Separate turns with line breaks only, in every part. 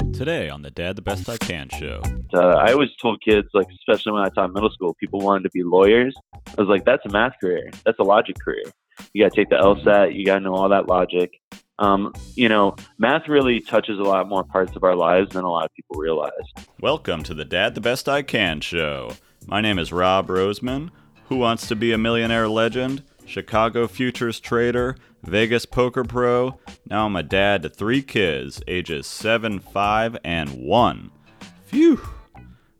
Today on the Dad the Best I Can show.
Uh, I always told kids, like especially when I taught middle school, people wanted to be lawyers. I was like, that's a math career. That's a logic career. You got to take the LSAT. You got to know all that logic. Um, you know, math really touches a lot more parts of our lives than a lot of people realize.
Welcome to the Dad the Best I Can show. My name is Rob Roseman. Who wants to be a millionaire legend? Chicago futures trader, Vegas poker pro. Now I'm a dad to three kids, ages 7, 5, and 1. Phew!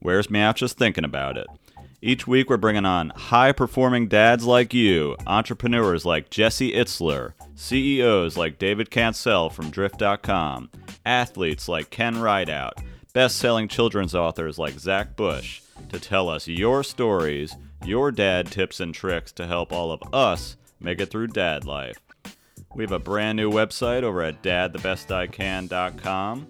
Wears me out just thinking about it. Each week we're bringing on high performing dads like you, entrepreneurs like Jesse Itzler, CEOs like David Cancel from Drift.com, athletes like Ken Rideout, best selling children's authors like Zach Bush, to tell us your stories your dad tips and tricks to help all of us make it through dad life. We have a brand new website over at dadthebestican.com.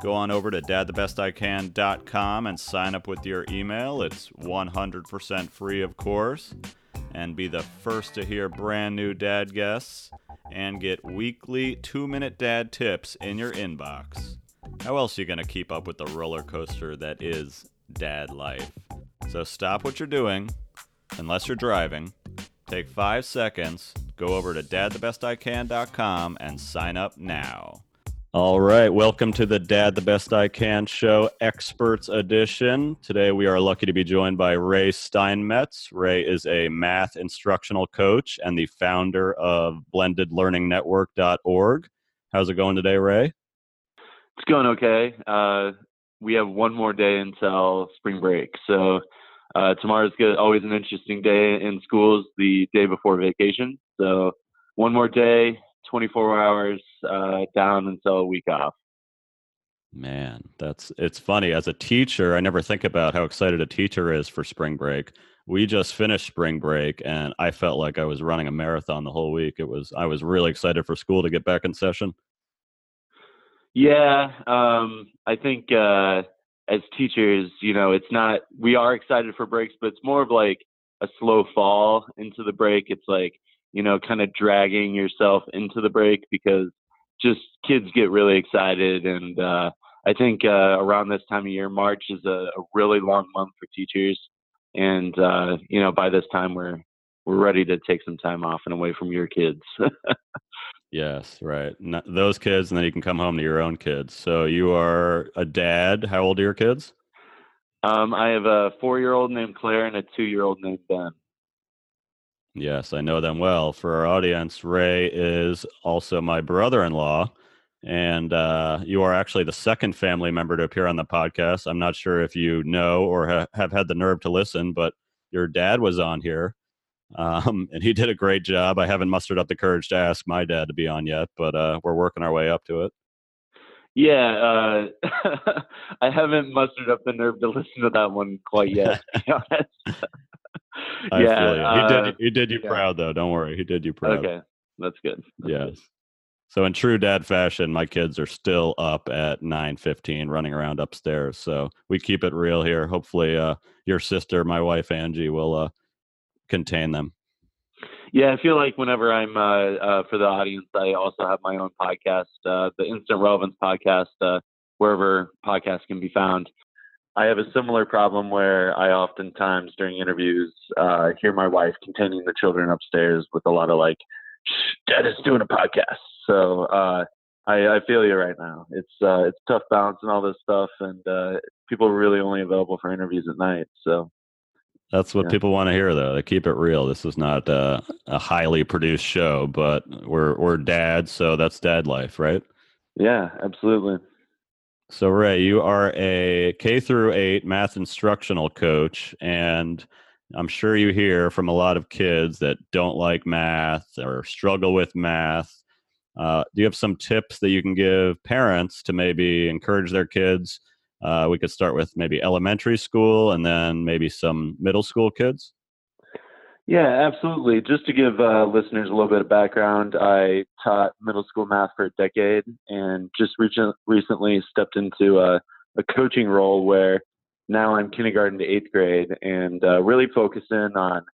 Go on over to dadthebestican.com and sign up with your email. It's 100% free, of course. And be the first to hear brand new dad guests and get weekly two minute dad tips in your inbox. How else are you going to keep up with the roller coaster that is dad life? So stop what you're doing, unless you're driving. Take five seconds, go over to dadthebestican.com and sign up now. All right, welcome to the Dad the Best I Can show experts edition. Today we are lucky to be joined by Ray Steinmetz. Ray is a math instructional coach and the founder of blendedlearningnetwork.org. How's it going today, Ray?
It's going okay. Uh, we have one more day until spring break, so uh, tomorrow's good, always an interesting day in schools, the day before vacation. So one more day, 24 hours uh, down until a week off.
Man, that's it's funny. As a teacher, I never think about how excited a teacher is for spring break. We just finished spring break, and I felt like I was running a marathon the whole week. It was I was really excited for school to get back in session.
Yeah, um, I think uh, as teachers, you know, it's not, we are excited for breaks, but it's more of like a slow fall into the break. It's like, you know, kind of dragging yourself into the break because just kids get really excited. And uh, I think uh, around this time of year, March is a, a really long month for teachers. And, uh, you know, by this time, we're, we're ready to take some time off and away from your kids.
Yes, right. those kids, and then you can come home to your own kids. So you are a dad. How old are your kids?
Um, I have a four-year-old named Claire and a two-year-old named Ben.
Yes, I know them well. For our audience, Ray is also my brother-in-law, and uh, you are actually the second family member to appear on the podcast. I'm not sure if you know or ha- have had the nerve to listen, but your dad was on here um, and he did a great job. I haven't mustered up the courage to ask my dad to be on yet, but uh, we're working our way up to it.
Yeah, uh, I haven't mustered up the nerve to listen to that one quite yet. To be honest.
yeah, he did. Uh, he did you yeah. proud though. Don't worry, he did you proud.
Okay, that's good. That's
yes.
Good.
So in true dad fashion, my kids are still up at nine fifteen, running around upstairs. So we keep it real here. Hopefully, uh, your sister, my wife Angie, will uh, contain them?
Yeah, I feel like whenever I'm uh, uh, for the audience, I also have my own podcast, uh, the Instant Relevance podcast, uh, wherever podcasts can be found. I have a similar problem where I oftentimes during interviews uh, hear my wife containing the children upstairs with a lot of like, "Dad is doing a podcast." So uh, I, I, feel you right now. It's it's tough balancing all this stuff, and people are really only available for interviews at night. So
that's what yeah. people want to hear, though. They keep it real. This is not uh, a highly produced show, but we're we're dads, so that's dad life, right?
Yeah, absolutely.
So Ray, you are a K through eight math instructional coach, and I'm sure you hear from a lot of kids that don't like math or struggle with math. Uh, do you have some tips that you can give parents to maybe encourage their kids? Uh, we could start with maybe elementary school and then maybe some middle school kids.
Yeah, absolutely. Just to give uh, listeners a little bit of background, I taught middle school math for a decade and just re- recently stepped into a, a, coaching role where now I'm kindergarten to eighth grade and uh, really focusing on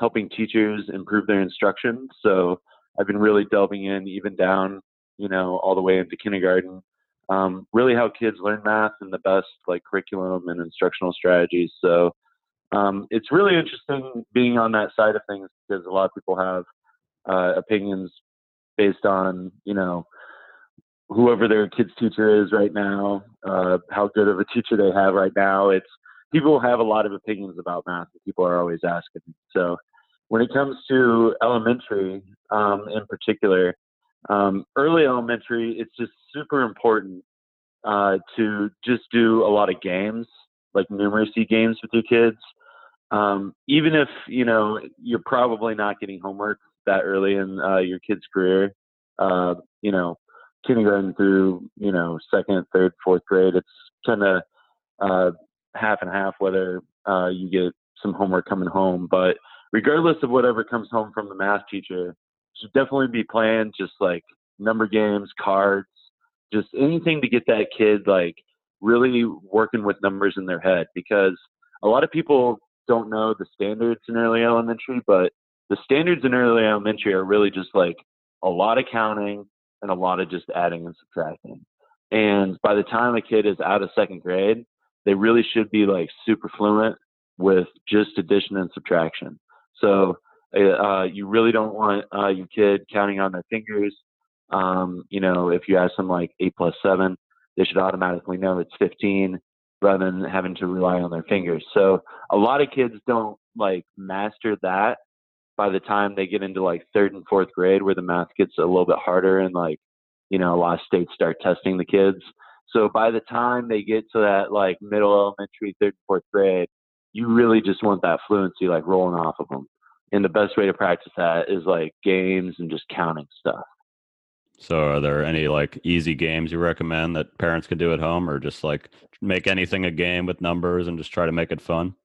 helping teachers improve their instruction. So I've been really delving in even down, you know, all the way into kindergarten um, really how kids learn math and the best like curriculum and instructional strategies. So um, it's really interesting being on that side of things because a lot of people have uh, opinions based on you know whoever their kid's teacher is right now, uh, how good of a teacher they have right now. It's people have a lot of opinions about math. And people are always asking. So when it comes to elementary, um, in particular, um, early elementary, it's just super important uh, to just do a lot of games, like numeracy games with your kids. Um, even if you know you're probably not getting homework that early in uh, your kid's career, uh, you know, kindergarten through you know second, third, fourth grade, it's kind of uh, half and half whether uh, you get some homework coming home. But regardless of whatever comes home from the math teacher, should definitely be playing just like number games, cards, just anything to get that kid like really working with numbers in their head because a lot of people don't know the standards in early elementary, but the standards in early elementary are really just like a lot of counting and a lot of just adding and subtracting. And by the time a kid is out of second grade, they really should be like super fluent with just addition and subtraction. So uh, you really don't want uh, your kid counting on their fingers. Um, you know, if you ask them like eight plus seven, they should automatically know it's 15 rather than having to rely on their fingers. So a lot of kids don't like master that by the time they get into like third and fourth grade where the math gets a little bit harder and like, you know, a lot of states start testing the kids. So by the time they get to that like middle elementary, third, and fourth grade, you really just want that fluency like rolling off of them. And the best way to practice that is like games and just counting stuff.
So, are there any like easy games you recommend that parents can do at home, or just like make anything a game with numbers and just try to make it fun?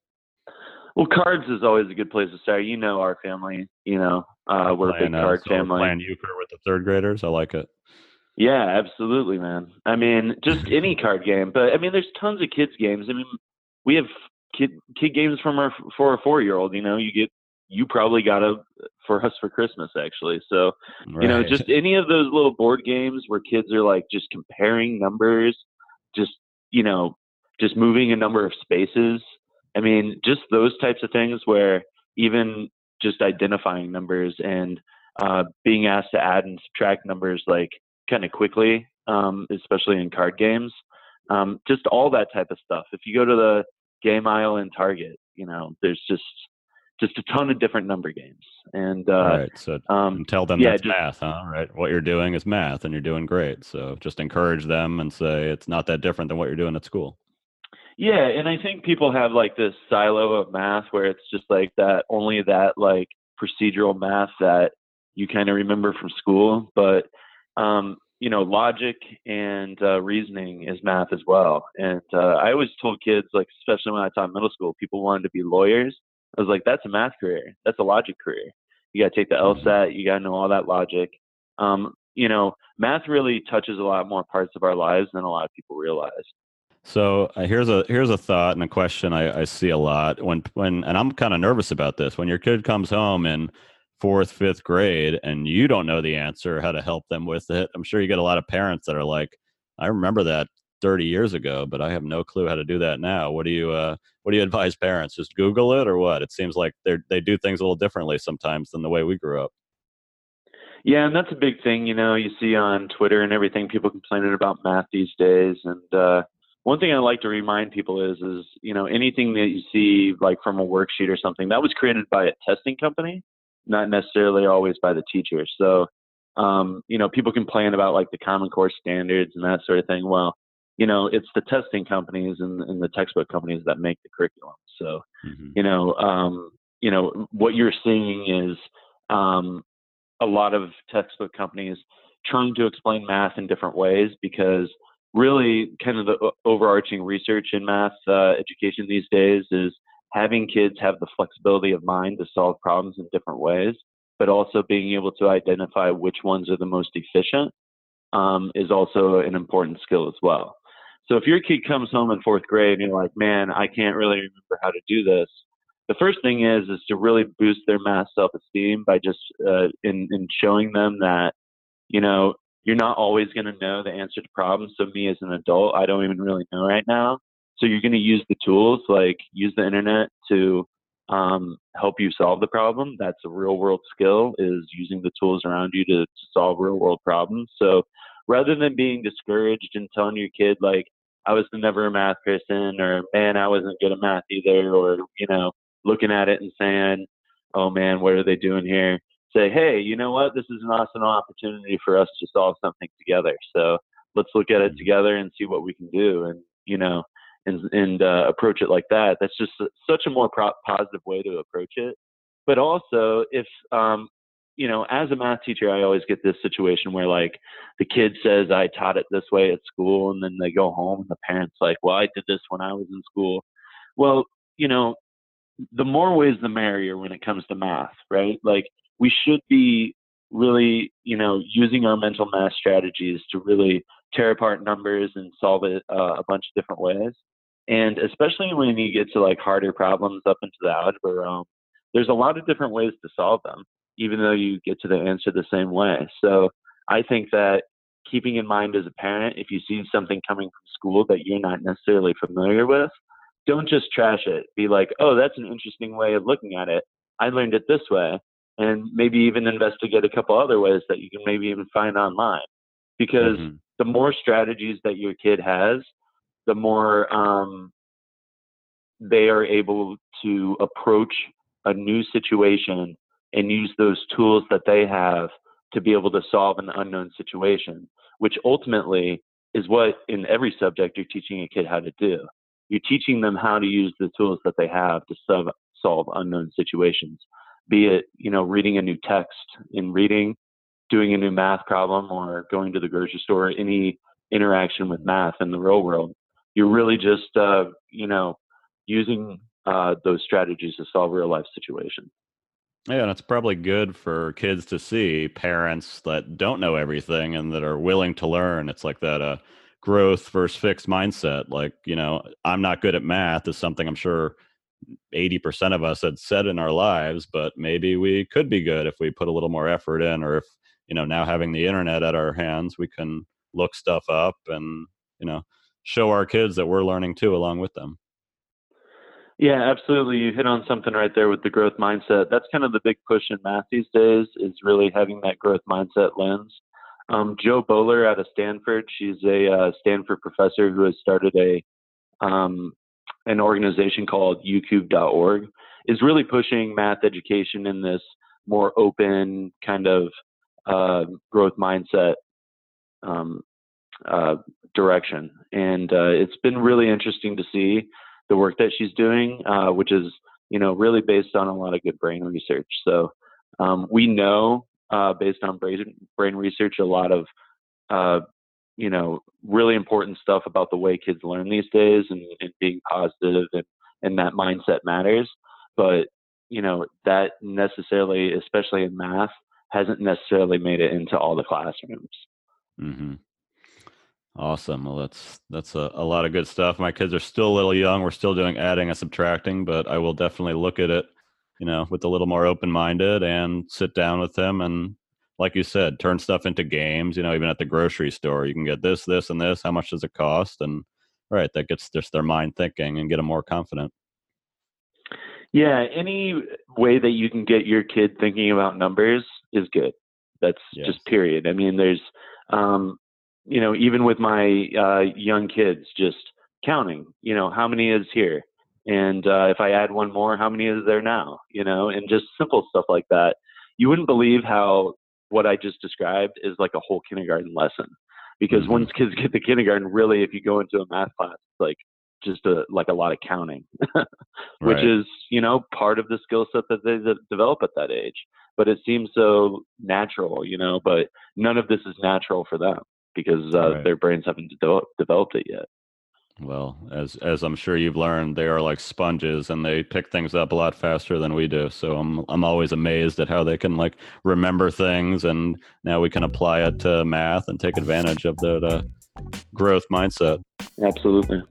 Well, cards is always a good place to start. You know our family. You know uh, we're playing, a big card uh, so family.
Playing euchre with the third graders, I like it.
Yeah, absolutely, man. I mean, just any card game, but I mean, there's tons of kids games. I mean, we have kid kid games from our for a four year old. You know, you get you probably got a for us for Christmas actually. So, right. you know, just any of those little board games where kids are like just comparing numbers, just, you know, just moving a number of spaces. I mean, just those types of things where even just identifying numbers and uh, being asked to add and subtract numbers like kind of quickly, um, especially in card games. Um, just all that type of stuff. If you go to the game aisle in Target, you know, there's just just a ton of different number games. And uh,
right, so um, tell them yeah, that's just, math, huh? Right, what you're doing is math, and you're doing great. So just encourage them and say it's not that different than what you're doing at school.
Yeah, and I think people have like this silo of math where it's just like that only that like procedural math that you kind of remember from school, but um, you know, logic and uh, reasoning is math as well. And uh, I always told kids, like especially when I taught middle school, people wanted to be lawyers I was like, that's a math career. That's a logic career. You got to take the mm-hmm. LSAT. You got to know all that logic. Um, you know, math really touches a lot more parts of our lives than a lot of people realize.
So uh, here's a here's a thought and a question I, I see a lot when when and I'm kind of nervous about this when your kid comes home in fourth fifth grade and you don't know the answer how to help them with it. I'm sure you get a lot of parents that are like, I remember that 30 years ago, but I have no clue how to do that now. What do you uh, what do you advise parents? Just Google it or what? It seems like they they do things a little differently sometimes than the way we grew up.
Yeah, and that's a big thing. You know, you see on Twitter and everything, people complaining about math these days. And uh, one thing I like to remind people is, is you know, anything that you see like from a worksheet or something that was created by a testing company, not necessarily always by the teacher. So, um, you know, people complain about like the Common Core standards and that sort of thing. Well, you know, it's the testing companies and, and the textbook companies that make the curriculum. So, mm-hmm. you know, um, you know, what you're seeing is um, a lot of textbook companies trying to explain math in different ways because really kind of the overarching research in math uh, education these days is having kids have the flexibility of mind to solve problems in different ways, but also being able to identify which ones are the most efficient um, is also an important skill as well. So if your kid comes home in fourth grade and you're like, man, I can't really remember how to do this, the first thing is is to really boost their math self-esteem by just uh, in in showing them that you know you're not always going to know the answer to problems. So me as an adult, I don't even really know right now. So you're going to use the tools, like use the internet to um, help you solve the problem. That's a real world skill is using the tools around you to, to solve real world problems. So rather than being discouraged and telling your kid like, I was never a math person or man, I wasn't good at math either, or, you know, looking at it and saying, oh man, what are they doing here? Say, hey, you know what? This is an awesome opportunity for us to solve something together. So let's look at it mm-hmm. together and see what we can do. And, you know, and, and uh, approach it like that. That's just such a more pro- positive way to approach it. But also, if um, you know, as a math teacher, I always get this situation where like the kid says I taught it this way at school, and then they go home and the parents like, well, I did this when I was in school. Well, you know, the more ways the merrier when it comes to math, right? Like we should be really, you know, using our mental math strategies to really tear apart numbers and solve it uh, a bunch of different ways. And especially when you get to like harder problems up into the algebra realm, there's a lot of different ways to solve them, even though you get to the answer the same way. So I think that keeping in mind as a parent, if you see something coming from school that you're not necessarily familiar with, don't just trash it. Be like, oh, that's an interesting way of looking at it. I learned it this way. And maybe even investigate a couple other ways that you can maybe even find online. Because mm-hmm. the more strategies that your kid has, the more um, they are able to approach a new situation and use those tools that they have to be able to solve an unknown situation, which ultimately is what in every subject you're teaching a kid how to do. You're teaching them how to use the tools that they have to solve, solve unknown situations, be it, you know, reading a new text in reading, doing a new math problem, or going to the grocery store, any interaction with math in the real world you're really just uh, you know using uh, those strategies to solve real life situations.
Yeah, and it's probably good for kids to see parents that don't know everything and that are willing to learn. It's like that uh, growth versus fixed mindset. Like, you know, I'm not good at math is something I'm sure 80% of us had said in our lives, but maybe we could be good if we put a little more effort in, or if, you know, now having the internet at our hands, we can look stuff up and, you know, show our kids that we're learning too along with them.
Yeah, absolutely. You hit on something right there with the growth mindset. That's kind of the big push in math these days is really having that growth mindset lens. Um, Jo Boaler out of Stanford, she's a uh, Stanford professor who has started a um, an organization called youcubed.org, is really pushing math education in this more open kind of uh, growth mindset um, uh, direction. And uh, it's been really interesting to see the work that she's doing, uh, which is you know really based on a lot of good brain research. So um, we know uh, based on brain brain research a lot of uh, you know really important stuff about the way kids learn these days and, and being positive and, and that mindset matters. But you know that necessarily, especially in math, hasn't necessarily made it into all the classrooms.
Mm-hmm. Awesome. Well, that's that's a, a lot of good stuff. My kids are still a little young. We're still doing adding and subtracting, but I will definitely look at it, you know, with a little more open minded and sit down with them and, like you said, turn stuff into games. You know, even at the grocery store, you can get this, this, and this. How much does it cost? And right, that gets just their mind thinking and get them more confident.
Yeah, any way that you can get your kid thinking about numbers is good. That's yes. just period. I mean, there's um, you know, even with my uh, young kids, just counting, you know, how many is here? And uh, if I add one more, how many is there now? You know, and just simple stuff like that. You wouldn't believe how what I just described is like a whole kindergarten lesson. Because mm-hmm. once kids get to kindergarten, really, if you go into a math class, it's like just a, like a lot of counting, which right. is, you know, part of the skill set that they develop at that age. But it seems so natural, you know, but none of this is natural for them because uh, right. their brains haven't de- developed it yet.
Well, as as I'm sure you've learned, they are like sponges and they pick things up a lot faster than we do. So I'm I'm always amazed at how they can like remember things, and now we can apply it to math and take advantage of that uh, growth mindset.
Absolutely.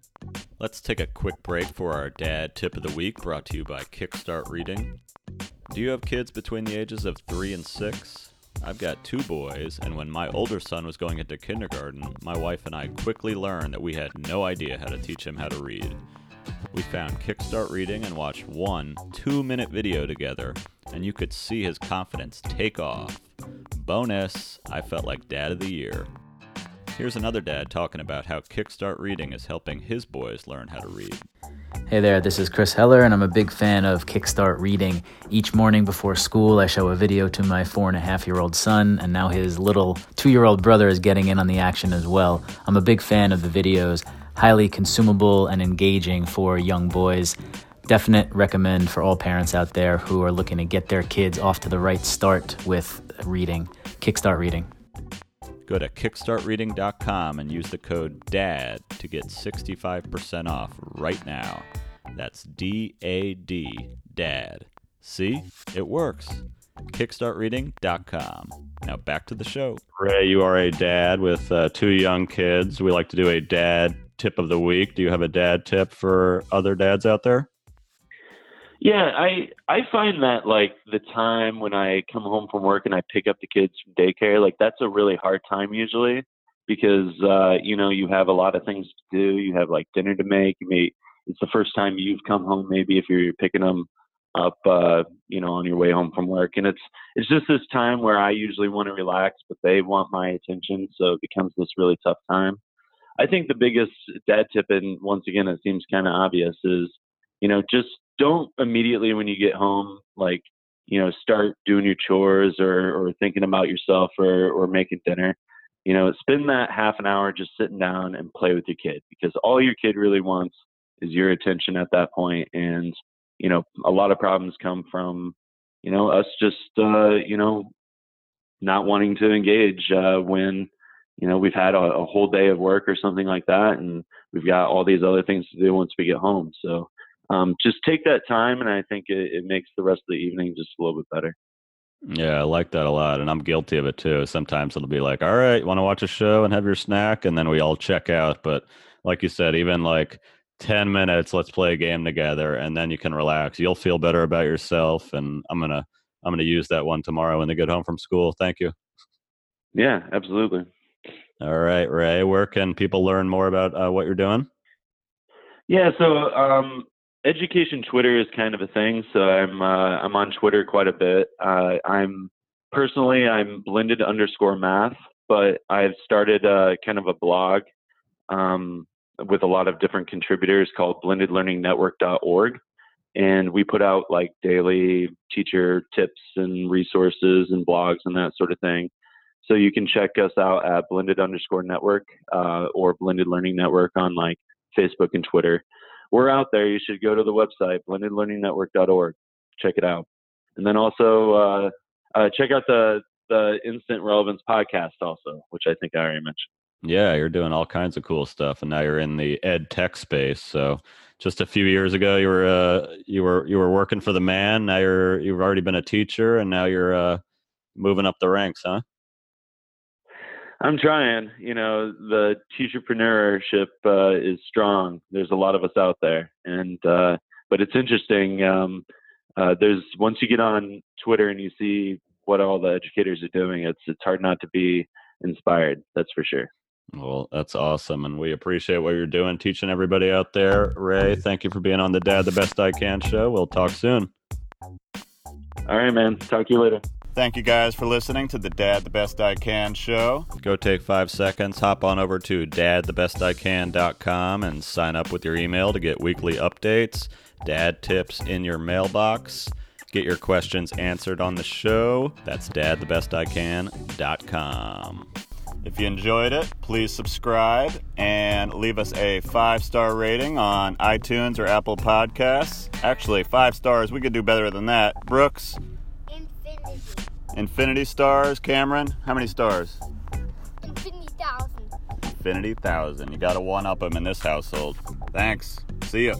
Let's take a quick break for our dad tip of the week, brought to you by Kickstart Reading. Do you have kids between the ages of three and six? I've got two boys, and when my older son was going into kindergarten, my wife and I quickly learned that we had no idea how to teach him how to read. We found Kickstart Reading and watched one two minute video together, and you could see his confidence take off. Bonus, I felt like Dad of the Year. Here's another dad talking about how Kickstart Reading is helping his boys learn how to read.
Hey there, this is Chris Heller, and I'm a big fan of Kickstart Reading. Each morning before school, I show a video to my four and a half year old son, and now his little two year old brother is getting in on the action as well. I'm a big fan of the videos, highly consumable and engaging for young boys. Definite recommend for all parents out there who are looking to get their kids off to the right start with reading. Kickstart Reading.
Go to kickstartreading.com and use the code DAD to get 65% off right now. That's D A D, DAD. See? It works. Kickstartreading.com. Now back to the show. Ray, you are a dad with uh, two young kids. We like to do a dad tip of the week. Do you have a dad tip for other dads out there?
Yeah, I I find that like the time when I come home from work and I pick up the kids from daycare, like that's a really hard time usually because uh, you know you have a lot of things to do. You have like dinner to make. You may it's the first time you've come home maybe if you're picking them up uh, you know on your way home from work, and it's it's just this time where I usually want to relax, but they want my attention, so it becomes this really tough time. I think the biggest dad tip, and once again it seems kind of obvious, is you know just don't immediately when you get home like you know start doing your chores or or thinking about yourself or or making dinner you know spend that half an hour just sitting down and play with your kid because all your kid really wants is your attention at that point. and you know a lot of problems come from you know us just uh you know not wanting to engage uh when you know we've had a, a whole day of work or something like that and we've got all these other things to do once we get home so um, just take that time, and I think it, it makes the rest of the evening just a little bit better.
Yeah, I like that a lot, and I'm guilty of it too. Sometimes it'll be like, "All right, want to watch a show and have your snack," and then we all check out. But like you said, even like 10 minutes, let's play a game together, and then you can relax. You'll feel better about yourself, and I'm gonna I'm gonna use that one tomorrow when they get home from school. Thank you.
Yeah, absolutely.
All right, Ray. Where can people learn more about uh, what you're doing?
Yeah, so um, education Twitter is kind of a thing, so I'm uh, I'm on Twitter quite a bit. Uh, I'm personally I'm blended underscore math, but I've started uh, kind of a blog um, with a lot of different contributors called blendedlearningnetwork.org, and we put out like daily teacher tips and resources and blogs and that sort of thing. So you can check us out at blended underscore network uh, or blended learning network on like Facebook and Twitter we're out there. You should go to the website, blendedlearningnetwork.org. Check it out. And then also uh, uh, check out the, the Instant Relevance podcast also, which I think I already mentioned.
Yeah, you're doing all kinds of cool stuff, and now you're in the ed tech space. So, just a few years ago, you were uh, you were you were working for the man. Now you're you've already been a teacher, and now you're uh, moving up the ranks, huh?
I'm trying. You know, the teacherpreneurship uh, is strong. There's a lot of us out there, and uh, but it's interesting. Um, uh, there's once you get on Twitter and you see what all the educators are doing, it's it's hard not to be inspired. That's for sure.
Well, that's awesome, and we appreciate what you're doing, teaching everybody out there. Ray, thank you for being on the Dad the Best I Can show. We'll talk soon.
All right, man. Talk to you later.
Thank you guys for listening to the Dad the Best I Can show. Go take five seconds, hop on over to dadthebestican.com and sign up with your email to get weekly updates, dad tips in your mailbox. Get your questions answered on the show. That's dadthebestican.com. If you enjoyed it, please subscribe and leave us a five star rating on iTunes or Apple Podcasts. Actually, five stars, we could do better than that. Brooks, Infinity stars, Cameron. How many stars?
Infinity thousand.
Infinity thousand. You got to one up them in this household. Thanks. See ya.